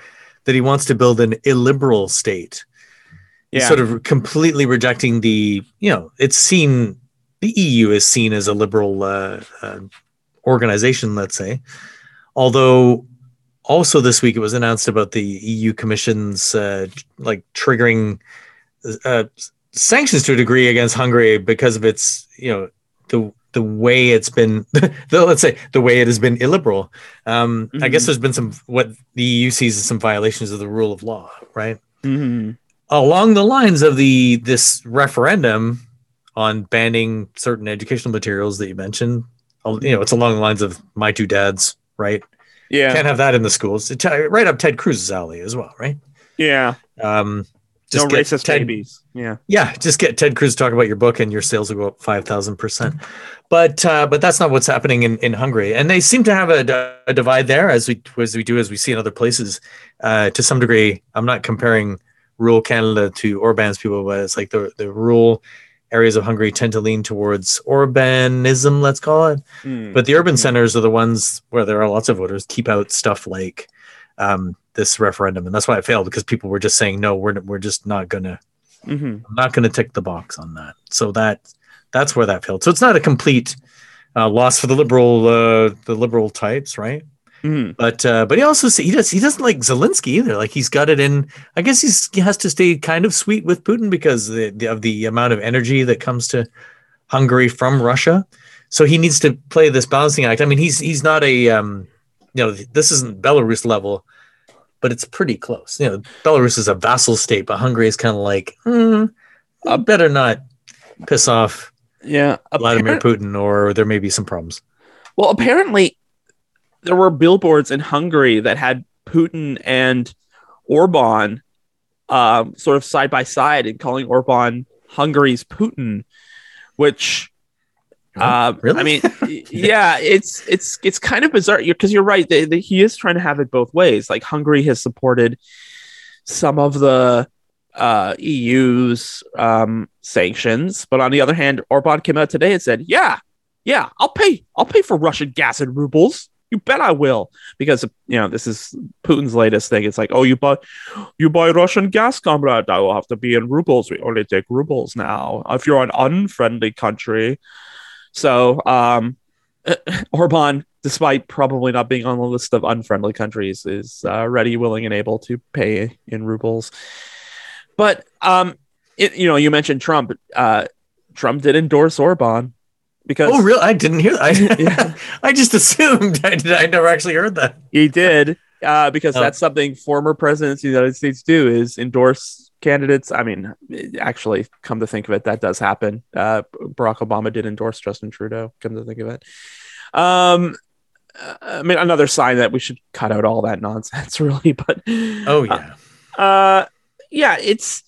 that he wants to build an illiberal state. Yeah, sort of completely rejecting the, you know, it's seen the EU is seen as a liberal uh, uh, organization, let's say. Although, also this week it was announced about the EU Commission's uh, like triggering uh, sanctions to a degree against Hungary because of its, you know, the the way it's been, [laughs] let's say the way it has been illiberal. Um, I guess Mhm. there's been some what the EU sees as some violations of the rule of law, right? Mhm. Along the lines of the this referendum on banning certain educational materials that you mentioned you know it's along the lines of my two dads right? Yeah, can't have that in the schools. It's uh, right up ted cruz's alley as well right? Yeah. um No just get racist ted, babies. Yeah, yeah just get ted cruz to talk about your book and your sales will go up 5000% but uh but that's not what's happening in in hungary. And they seem to have a, a divide there as we as we do as we see in other places. Uh to some degree i'm not comparing rural Canada to Orban's people, but it's like the the rural areas of Hungary tend to lean towards Orbanism, let's call it. Mm. But the urban Mhm. centers are the ones where there are lots of voters keep out stuff like um, this referendum, and that's why it failed because people were just saying no, we're we're just not gonna Mhm. I'm not gonna tick the box on that. So that that's where that failed. So it's not a complete uh, loss for the liberal uh, the liberal types, right? Mhm. But uh, but he also he does he doesn't like Zelensky either. Like he's got it in. I guess he's he has to stay kind of sweet with Putin because the, the, of the amount of energy that comes to Hungary from Russia. So he needs to play this balancing act. I mean, he's he's not a um, you know this isn't Belarus level, but it's pretty close. You know, Belarus is a vassal state, but Hungary is kind of like hmm, I better not piss off Yeah. Vladimir Putin, or there may be some problems. well, apparently, there were billboards in Hungary that had Putin and Orban um, sort of side by side and calling Orban Hungary's Putin, which Uh, really? I mean, [laughs] yeah, it's it's it's kind of bizarre because you're right. They, they, he is trying to have it both ways. Like Hungary has supported some of the uh, EU's um, sanctions, but on the other hand, Orban came out today and said, "Yeah, yeah, I'll pay. I'll pay for Russian gas in rubles. You bet I will." Because you know this is Putin's latest thing. It's like, "Oh, you buy, you buy Russian gas, comrade. I will have to be in rubles. We only take rubles now. If you're an unfriendly country." So, um, [laughs] Orban, despite probably not being on the list of unfriendly countries, is uh, ready, willing, and able to pay in rubles. But um, it, you know, you mentioned Trump. Uh, Trump did endorse Orban because Oh, really? I didn't hear that. I, [laughs] Yeah. I just assumed. [laughs] I, did, I never actually heard that. he did uh, because Oh. that's something former presidents of the United States do is endorse candidates. I mean, actually, come to think of it, that does happen. Uh, Barack Obama did endorse Justin Trudeau. Come to think of it, um, I mean, another sign that we should cut out all that nonsense, [laughs] really. But Oh, yeah. uh, yeah, it's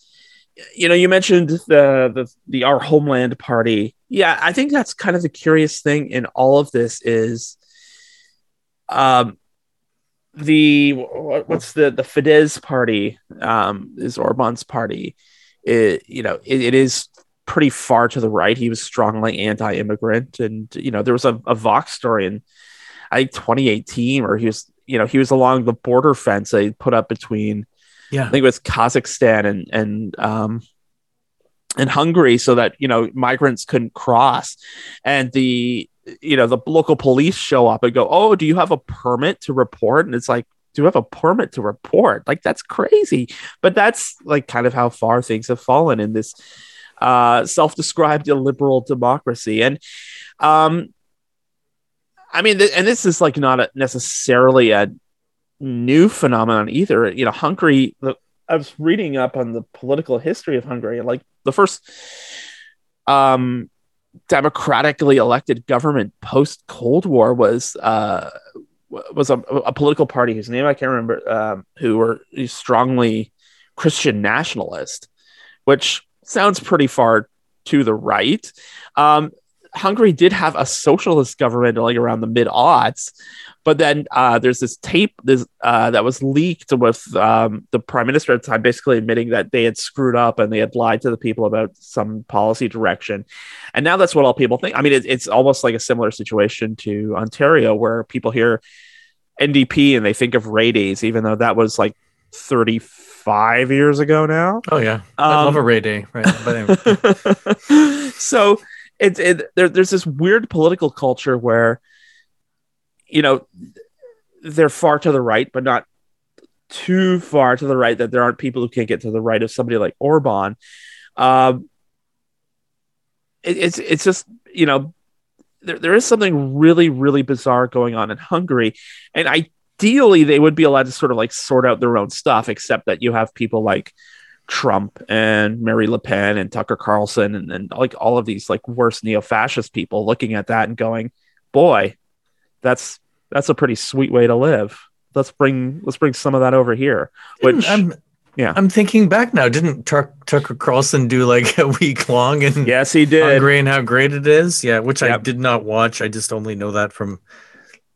you know, you mentioned the the the our homeland party. Yeah, I think that's kind of the curious thing in all of this is, um, the what's the the Fidesz party um is Orban's party. It you know it, it is pretty far to the right. He was strongly anti-immigrant, and you know there was a, a Vox story in I think 2018 where he was you know he was along the border fence they put up between Yeah. I think it was Kazakhstan and and um and Hungary so that you know migrants couldn't cross and the you know the local police show up and go oh do you have a permit to report and it's like do you have a permit to report like that's crazy but that's like kind of how far things have fallen in this uh self-described illiberal democracy and um I mean, th- and this is like not a, necessarily a new phenomenon either. You know, Hungary. The, I was reading up on the political history of Hungary, like the first um, democratically elected government post Cold War was uh, was a, a political party whose name I can't remember, um, who were strongly Christian nationalist, which sounds pretty far to the right. Um, Hungary did have a socialist government like around the mid aughts, but then uh, there's this tape this, uh, that was leaked with um, the prime minister at the time basically admitting that they had screwed up and they had lied to the people about some policy direction. And now that's what all people think. I mean, it, it's almost like a similar situation to Ontario where people hear NDP and they think of Ray Radies, even though that was like 35 years ago now. Oh, yeah. I Um, love a Rae Day. Right. But anyway. [laughs] so it's it, there, there's this weird political culture where you know they're far to the right but not too far to the right that there aren't people who can't get to the right of somebody like orban. Um it, it's it's just you know there, there is something really really bizarre going on in hungary. And ideally they would be allowed to sort of like sort out their own stuff except that you have people like Trump and Marine Le Pen and Tucker Carlson and, and like all of these like worst neo-fascist people looking at that and going, boy, that's that's a pretty sweet way to live. Let's bring let's bring some of that over here. Which I'm, yeah. I'm thinking back now. Didn't Tuck, Tucker Carlson do like a week long and yes, he did. Hungary and how great it is? Yeah, which I did not watch. I just only know that from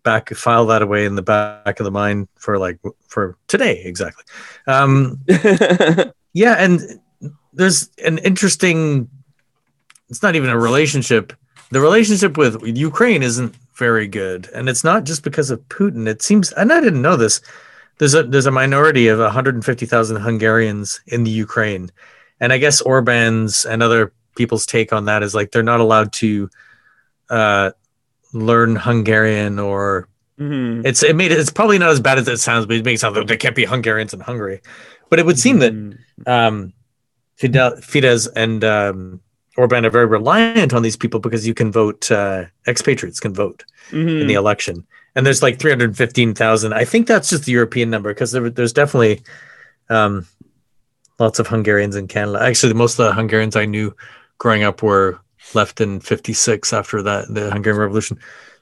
back. File that away in the back of the mind for like for today exactly. Um, [laughs] yeah, and there's an interesting. It's not even a relationship. The relationship with Ukraine isn't very good, and it's not just because of Putin. It seems, and I didn't know this. There's a there's a minority of 150,000 Hungarians in the Ukraine, and I guess Orban's and other people's take on that is like they're not allowed to uh, learn Hungarian or Mhm. it's it made it, it's probably not as bad as it sounds, but it makes it sound like there can't be Hungarians in Hungary. But it would seem that Mhm. Um, Fidel, Fidesz and um, Orban are very reliant on these people because you can vote, uh, expatriates can vote Mhm. in the election. And there's like 315,000. I think that's just the European number because there, there's definitely um, lots of Hungarians in Canada. Actually, most of the Hungarians I knew growing up were left in 56 after that, the Hungarian Revolution.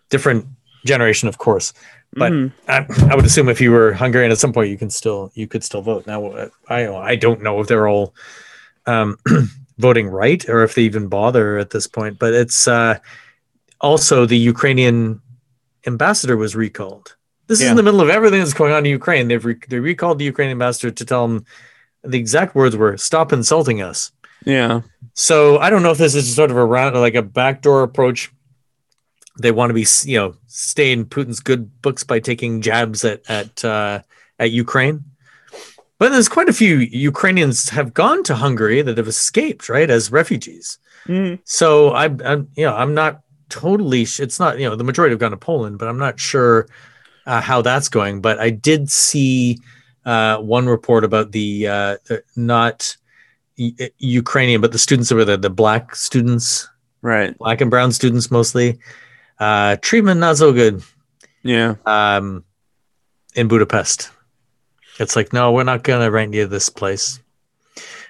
Different generation, of course. But Mhm. I, I would assume if you were Hungarian at some point, you can still you could still vote. Now, uh, I I don't know if they're all um, [clears throat] voting right or if they even bother at this point. But it's uh, also the Ukrainian ambassador was recalled. This is in the middle of everything that's going on in Ukraine. They've re- they recalled the Ukrainian ambassador to tell him the exact words were "Stop insulting us." Yeah. So I don't know if this is sort of a round, like a backdoor approach. They want to be, you know, stay in Putin's good books by taking jabs at at uh, at Ukraine. But there's quite a few Ukrainians have gone to Hungary that have escaped, right, as refugees. Mhm. So I'm, I'm, you know, I'm not totally. sh- It's not, you know, the majority have gone to Poland, but I'm not sure uh, how that's going. But I did see uh, one report about the uh, not U- Ukrainian, but the students that were the, the black students, Right. black and brown students mostly. Uh, treatment not so good Yeah. um, in Budapest. It's like, no, we're not going to rent you this place.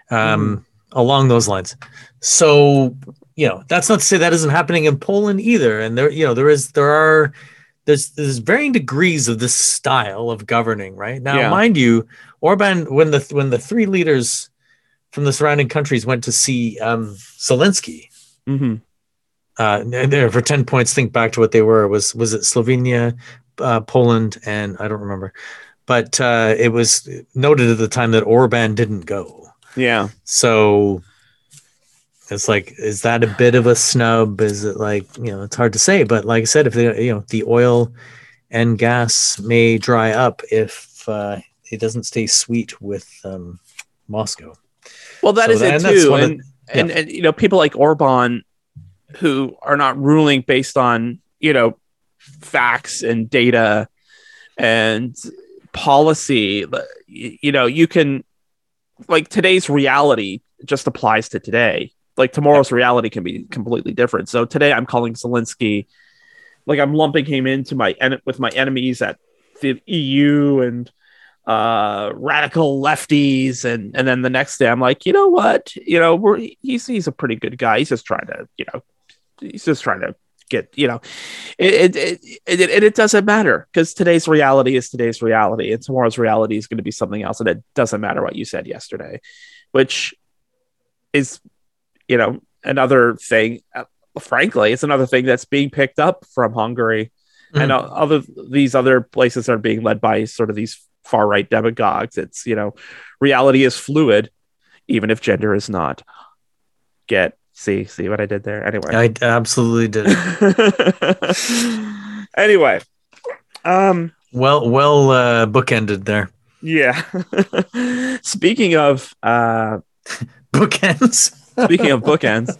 Um, Along those lines. So, you know, that's not to say that isn't happening in Poland either. And there, you know, there is, there are, there's, there's varying degrees of this style of governing, right? Now, Yeah. mind you, Orban, when the, when the three leaders from the surrounding countries went to see um, Zelensky, hmm uh, there for 10 points think back to what they were. Was was it slovenia uh, poland and i don't remember. But uh, it was noted at the time that orban didn't go. Yeah. so it's like is that a bit of a snub? Is it like you know it's hard to say. But like i said if they, you know the oil and gas may dry up if uh, it doesn't stay sweet with um, moscow. Well, that So is that- it and that's too, and, and and you know people like Orban, who are not ruling based on you know facts and data and policy. You know, you can like today's reality just applies to today. Like tomorrow's reality can be completely different. So today I'm calling Zelensky, like I'm lumping him into my en- with my enemies at the EU and uh radical lefties and and then the next day i'm like you know what you know we're he's he's a pretty good guy he's just trying to you know he's just trying to get you know it it it, it, it doesn't matter because today's reality is today's reality and tomorrow's reality is going to be something else and it doesn't matter what you said yesterday which is you know another thing uh, frankly it's another thing that's being picked up from hungary and uh, other these other places are being led by sort of these far right demagogues. It's you know, reality is fluid, even if gender is not. Get see see what I did there. Anyway, i absolutely did [laughs] anyway, um, well well uh, bookended there yeah. [laughs] Speaking of uh, [laughs] bookends speaking of bookends,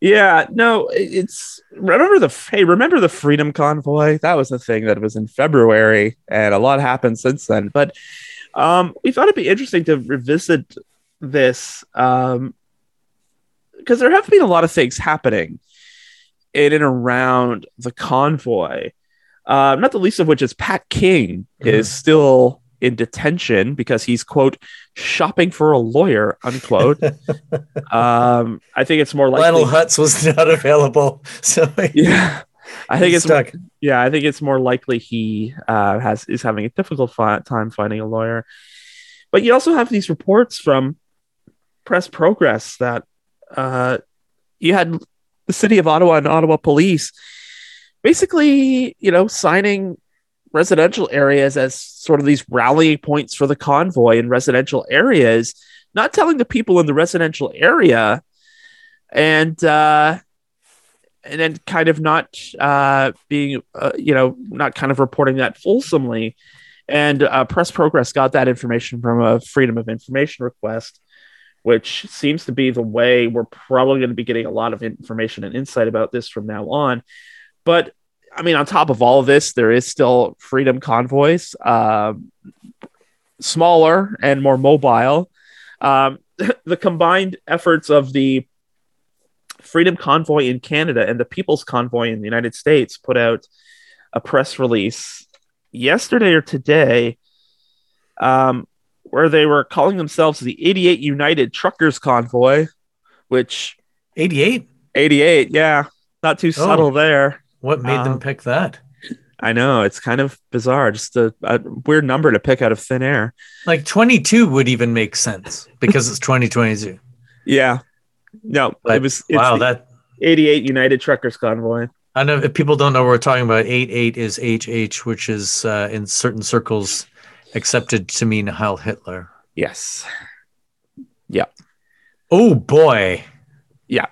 yeah, no, it's remember the hey, remember the Freedom Convoy? That was the thing that was in February, and a lot happened since then. But um, we thought it'd be interesting to revisit this um, because there have been a lot of things happening in and around the convoy. Uh, not the least of which is Pat King is still in detention because he's quote shopping for a lawyer unquote. [laughs] um, I think it's more Lionel likely. Hutz was not available, [laughs] so Yeah, I think it's stuck. yeah, I think it's more likely he uh, has is having a difficult fi- time finding a lawyer. But you also have these reports from Press Progress that uh, you had the city of Ottawa and Ottawa police basically, you know, signing residential areas as sort of these rallying points for the convoy in residential areas, not telling the people in the residential area and uh and then kind of not uh being uh, you know not kind of reporting that fulsomely. And uh, press progress got that information from a freedom of information request which seems to be the way we're probably going to be getting a lot of information and insight about this from now on. But i mean on top of all of this there is still freedom convoys um, smaller and more mobile. Um, [laughs] the combined efforts of the Freedom Convoy in Canada and the People's Convoy in the United States put out a press release yesterday or today um, where they were calling themselves the 88 United Truckers Convoy, which 88. 88, yeah, not too subtle there. What made Um, them pick that? I know it's kind of bizarre, just a, a weird number to pick out of thin air. Like 22 would even make sense because it's 2022. [laughs] Yeah, no, But it was wow, that 88 United Truckers Convoy. I know if people don't know what we're talking about, eight eight is HH, which is uh, in certain circles accepted to mean Heil Hitler. Yes. Yeah. Oh boy. Yeah.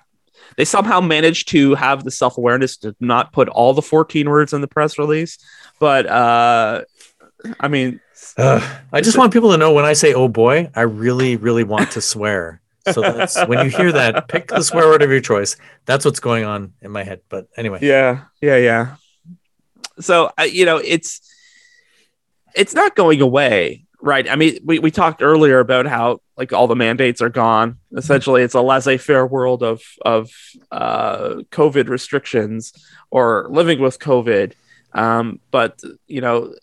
They somehow managed to have the self awareness to not put all the 14 words in the press release. But uh I mean, Ugh. I just want people to know when I say "oh boy," I really, really want to swear. So that's when you hear that, pick the swear word of your choice. That's what's going on in my head. But anyway, yeah, yeah, yeah. So uh, you know, it's it's not going away, right? I mean, we we talked earlier about how like all the mandates are gone. Essentially, it's a laissez-faire world of of uh, COVID restrictions or living with COVID. Um, but you know,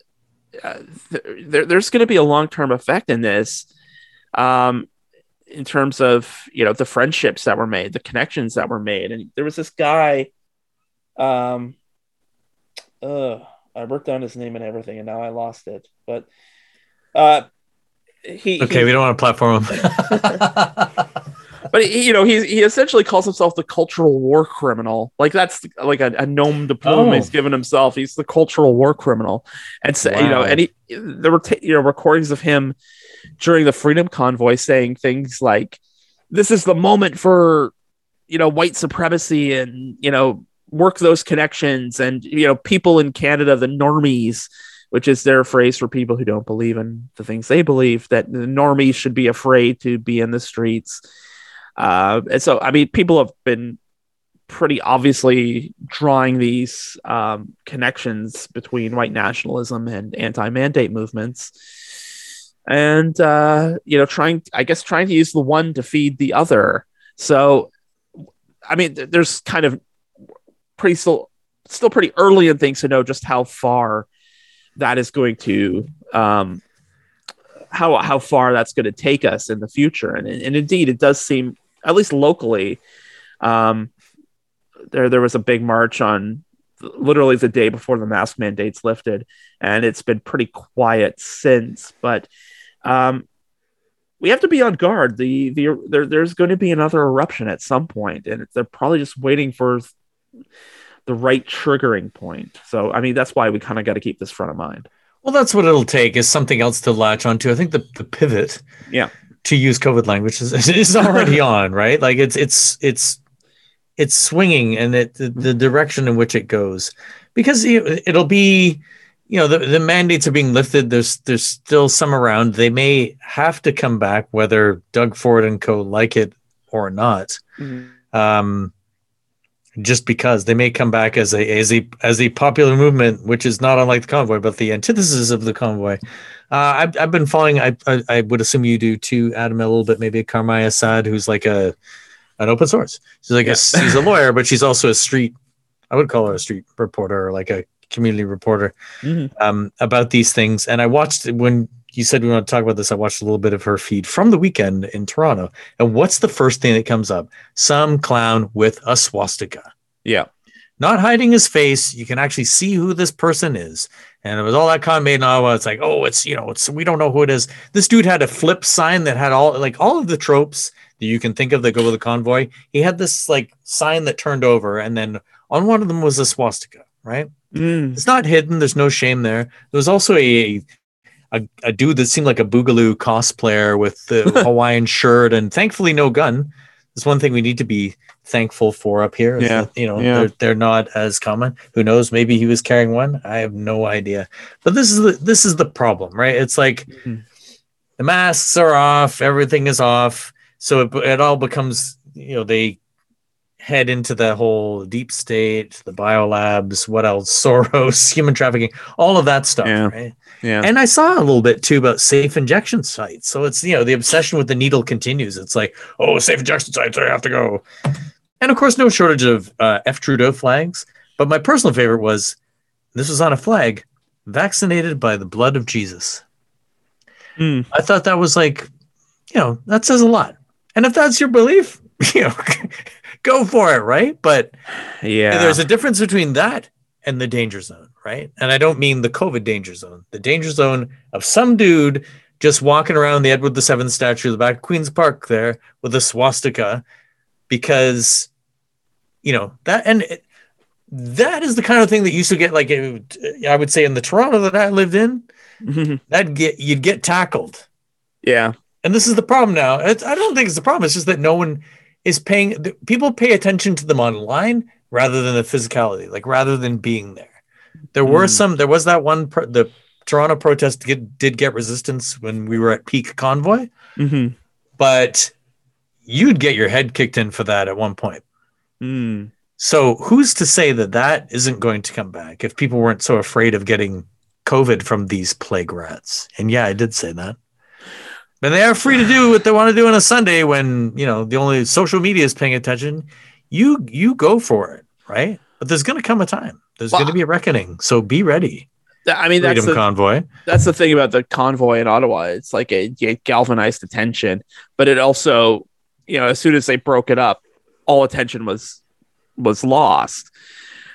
uh, th- there, there's going to be a long-term effect in this. Um, in terms of you know the friendships that were made the connections that were made and there was this guy um uh i wrote down his name and everything and now i lost it but uh he okay, he- we don't want to platform him. [laughs] but he, you know he he essentially calls himself the cultural war criminal like that's like a, a nom de plume Oh. he's given himself he's the cultural war criminal and so you know Wow. and he there were you know recordings of him during the freedom convoy saying things like this is the moment for you know white supremacy and you know work those connections and you know people in canada the normies which is their phrase for people who don't believe in the things they believe that the normies should be afraid to be in the streets. Uh, and so i mean people have been pretty obviously drawing these um, connections between white nationalism and anti-mandate movements. And uh, you know trying i guess trying to use the one to feed the other. So i mean there's kind of pretty still still pretty early in things to know just how far that is going to um how how far that's going to take us in the future. And, and indeed it does seem at least locally um there there was a big march on literally the day before the mask mandates lifted and it's been pretty quiet since. But um we have to be on guard. The the there, there's going to be another eruption at some point and they're probably just waiting for the right triggering point. So i mean that's why we kind of got to keep this front of mind. Well, that's what it'll take is something else to latch onto. I think the, the pivot, Yeah. to use COVID language is, [laughs] is already [laughs] on, right? Like it's it's it's it's swinging and it the, the direction in which it goes. Because it, it'll be you know the, the mandates are being lifted. There's there's still some around. They may have to come back whether doug ford and co like it or not. Um, just because they may come back as a as a as a popular movement, which is not unlike the convoy, but the antithesis of the convoy. Uh, I've I've been following. I, I I would assume you do too, Adam, a little bit. Maybe Caryma Sa'd, who's like a an open source. She's like a, she's a lawyer, [laughs] but she's also a street. I would call her a street reporter or like a community reporter Mhm. um, about these things. And I watched when you said we want to talk about this. I watched a little bit of her feed from the weekend in Toronto. And what's the first thing that comes up? Some clown with a swastika yeah not hiding his face. You can actually see who this person is. And it was all that con made in Ottawa. It's like, oh, it's you know, it's we don't know who it is. This dude had a flip sign that had all like all of the tropes that you can think of that go with a convoy. He had this like sign that turned over, and then on one of them was a swastika, right? Mm. It's not hidden. There's no shame there. There was also a a, a dude that seemed like a Boogaloo cosplayer with the [laughs] Hawaiian shirt, and thankfully no gun. That's one thing we need to be thankful for up here. is Yeah, that, you know yeah. they're they're not as common. Who knows? Maybe he was carrying one. I have no idea. But this is the this is the problem, right? It's like Mhm. the masks are off, everything is off, so it, it all becomes you know they head into the whole deep state, the biolabs, what else, [laughs] Soros, human trafficking, all of that stuff, Yeah. right? Yeah And I saw a little bit too about safe injection sites. So it's you know the obsession with the needle continues. It's like oh safe injection sites, I have to go. And of course, no shortage of uh, F Trudeau flags. But my personal favorite was this was on a flag, vaccinated by the blood of Jesus. Mm. I thought that was like, you know, that says a lot. And if that's your belief, [laughs] you know, [laughs] go for it, right? But yeah there's a difference between that and the danger zone, right? And I don't mean the COVID danger zone, the danger zone of some dude just walking around the Edward the Seventh statue at the back of Queen's Park there with a swastika because, you know, that and it, that is the kind of thing that used to get like it- I would say in the Toronto that I lived in, mm-hmm. that get you'd get tackled. yeah. And this is the problem now. It's, I don't think it's the problem. It's just that no one is paying. People pay attention to them online rather than the physicality, like rather than being there. There were Mm. some. There was that one. Pro, the Toronto protest get, did get resistance when we were at peak convoy, Mm-hmm. but you'd get your head kicked in for that at one point. Mm. So who's to say that that isn't going to come back if people weren't so afraid of getting COVID from these plague rats? And yeah, I did say that. But they are free to do what they want to do on a Sunday when you know the only social media is paying attention. You you go for it, right? But there's going to come a time. There's Well, going to be a reckoning. So be ready, I mean, that's the, Convoy. that's the thing about the convoy in Ottawa. It's like it, it galvanized attention, but it also, you know, as soon as they broke it up, all attention was was lost.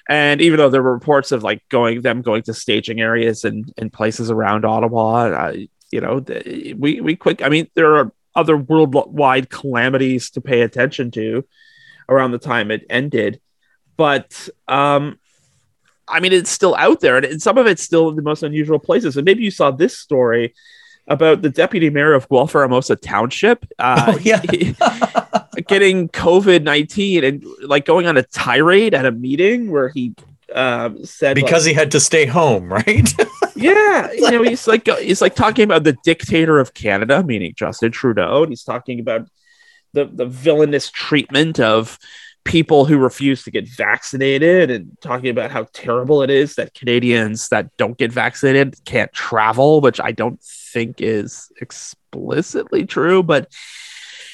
And even though there were reports of like going them going to staging areas and and places around Ottawa, uh, you know, the, we we quick. I mean, there are other worldwide calamities to pay attention to around the time it ended, but um, I mean, it's still out there, and, and some of it's still in the most unusual places. And maybe you saw this story about the deputy mayor of Guelph/Eramosa Township. Uh, Oh, [laughs] yeah. [laughs] getting COVID nineteen and like going on a tirade at a meeting where he um, said like, because he had to stay home, right? [laughs] yeah, you know, he's like he's like talking about the dictator of Canada, meaning Justin Trudeau, and he's talking about the the villainous treatment of people who refuse to get vaccinated and talking about how terrible it is that Canadians that don't get vaccinated can't travel, which I don't think is explicitly true, but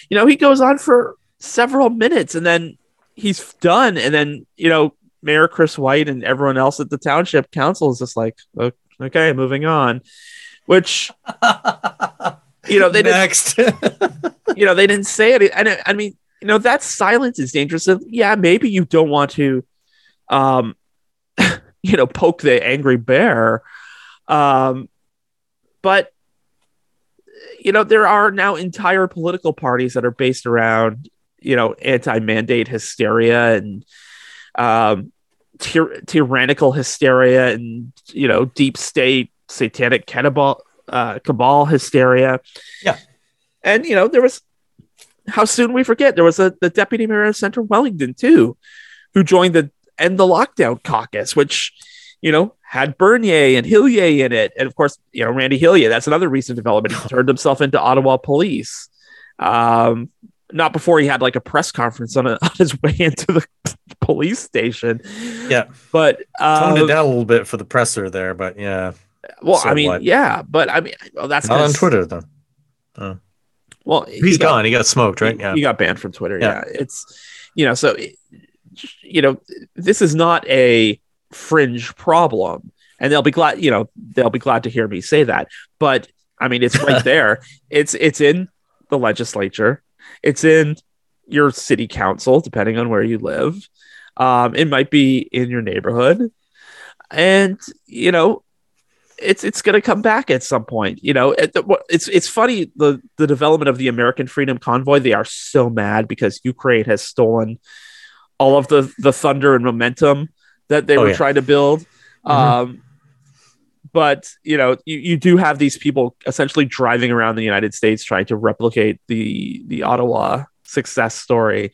you know, he goes on for several minutes and then he's done and then, you know, Mayor Chris White and everyone else at the township council is just like, okay, moving on, which [laughs] you know they didn't, next. [laughs] you know they didn't say it, and I- I mean, you know that silence is dangerous. Yeah, maybe you don't want to, um, [laughs] you know, poke the angry bear, um, but you know there are now entire political parties that are based around you know anti-mandate hysteria and um, tyr- tyrannical hysteria and you know deep state satanic cabal, uh, cabal hysteria. Yeah. and you know there was how soon we forget there was a the deputy mayor of Centre Wellington too, who joined the end the lockdown caucus, which you know had Bernier and Hillier in it, and of course you know Randy Hillier. That's another recent development. He turned himself into Ottawa police. Um, not before he had like a press conference on, a, [laughs] on his way into the [laughs] police station. Yeah. but uh, Toned it down a little bit for the presser there, but yeah, well, So I mean, what? yeah, but I mean, well, that's not on Twitter though. Well, He's he got- gone. He got smoked, right? Yeah. he got banned from Twitter. Yeah. Yeah, it's you know, so you know, this is not a fringe problem, and they'll be glad. You know, they'll be glad to hear me say that. But I mean, it's right [laughs] there. It's it's in the legislature. It's in your city council, depending on where you live. Um, it might be in your neighborhood, and you know, it's it's going to come back at some point. You know, it's it's funny the the development of the American Freedom Convoy. They are so mad because Ukraine has stolen all of the the thunder and momentum that they Oh, were yeah. trying to build. Mhm. Um, but you know, you, you do have these people essentially driving around the United States trying to replicate the the Ottawa success story.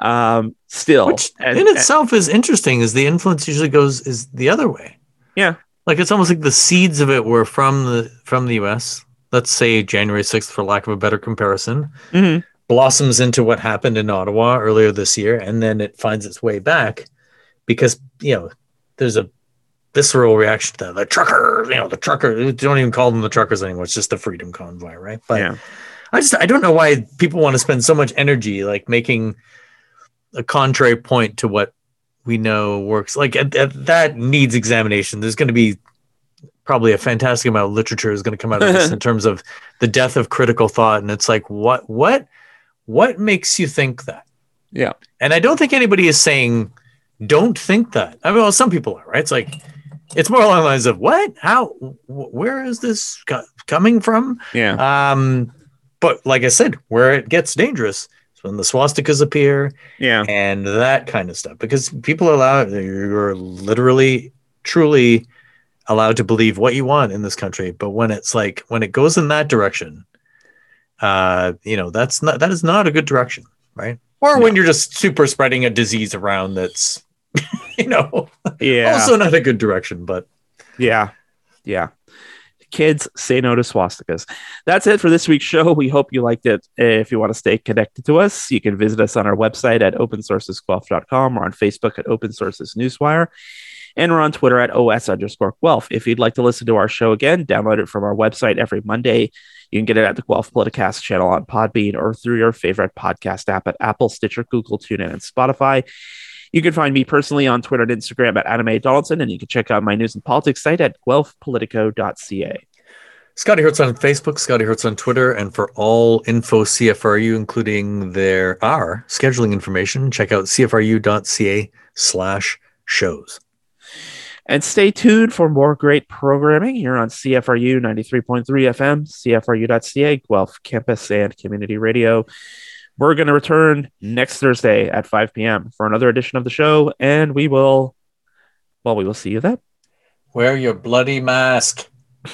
Um, still, Which And- in itself is interesting, is the influence usually goes is the other way. Yeah. Like it's almost like the seeds of it were from the from the US. Let's say January 6th, for lack of a better comparison, Mhm. blossoms into what happened in Ottawa earlier this year, and then it finds its way back because you know there's a visceral reaction to the truckers, you know, the trucker don't even call them the truckers anymore. It's just the freedom convoy, right? But yeah. I just I don't know why people want to spend so much energy like making a contrary point to what we know works. Like at, at- that needs examination. There's going to be probably a fantastic amount of literature is going to come out of this [laughs] in terms of the death of critical thought. And it's like what what what makes you think that? Yeah. And I don't think anybody is saying don't think that. I mean, well, some people are right. It's like it's more along the lines of what, how, wh- where is this co- coming from? Yeah. Um, but like I said, where it gets dangerous when the swastikas appear, Yeah. and that kind of stuff. Because people are allowed, you're literally, truly allowed to believe what you want in this country. But when it's like when it goes in that direction, uh, you know, that's not that is not a good direction, right? Or when you're just super spreading a disease around that's, [laughs] you know, Yeah. also not a good direction. But Yeah. Yeah. Kids say no to swastikas. That's it for this week's show. We hope you liked it. If you want to stay connected to us, you can visit us on our website at opensourcesguelph.com or on Facebook at Open Newswire. And we're on Twitter at OS underscore Guelph. If you'd like to listen to our show again, download it from our website every Monday. You can get it at the Guelph Politicast channel on Podbean or through your favorite podcast app at Apple, Stitcher, Google, TuneIn, and Spotify. You can find me personally on Twitter and Instagram at Adam A. Donaldson, and you can check out my news and politics site at guelphpolitico.ca. Scotty Hertz on Facebook, Scotty Hertz on Twitter, and for all info CFRU, including their our scheduling information, check out cfru.ca slash shows. And stay tuned for more great programming here on CFRU 93.3 FM, CFRU.ca, Guelph Campus and Community Radio. We're going to return next Thursday at 5 p.m. for another edition of the show, and we will, well, we will see you then. Wear your bloody mask. [laughs]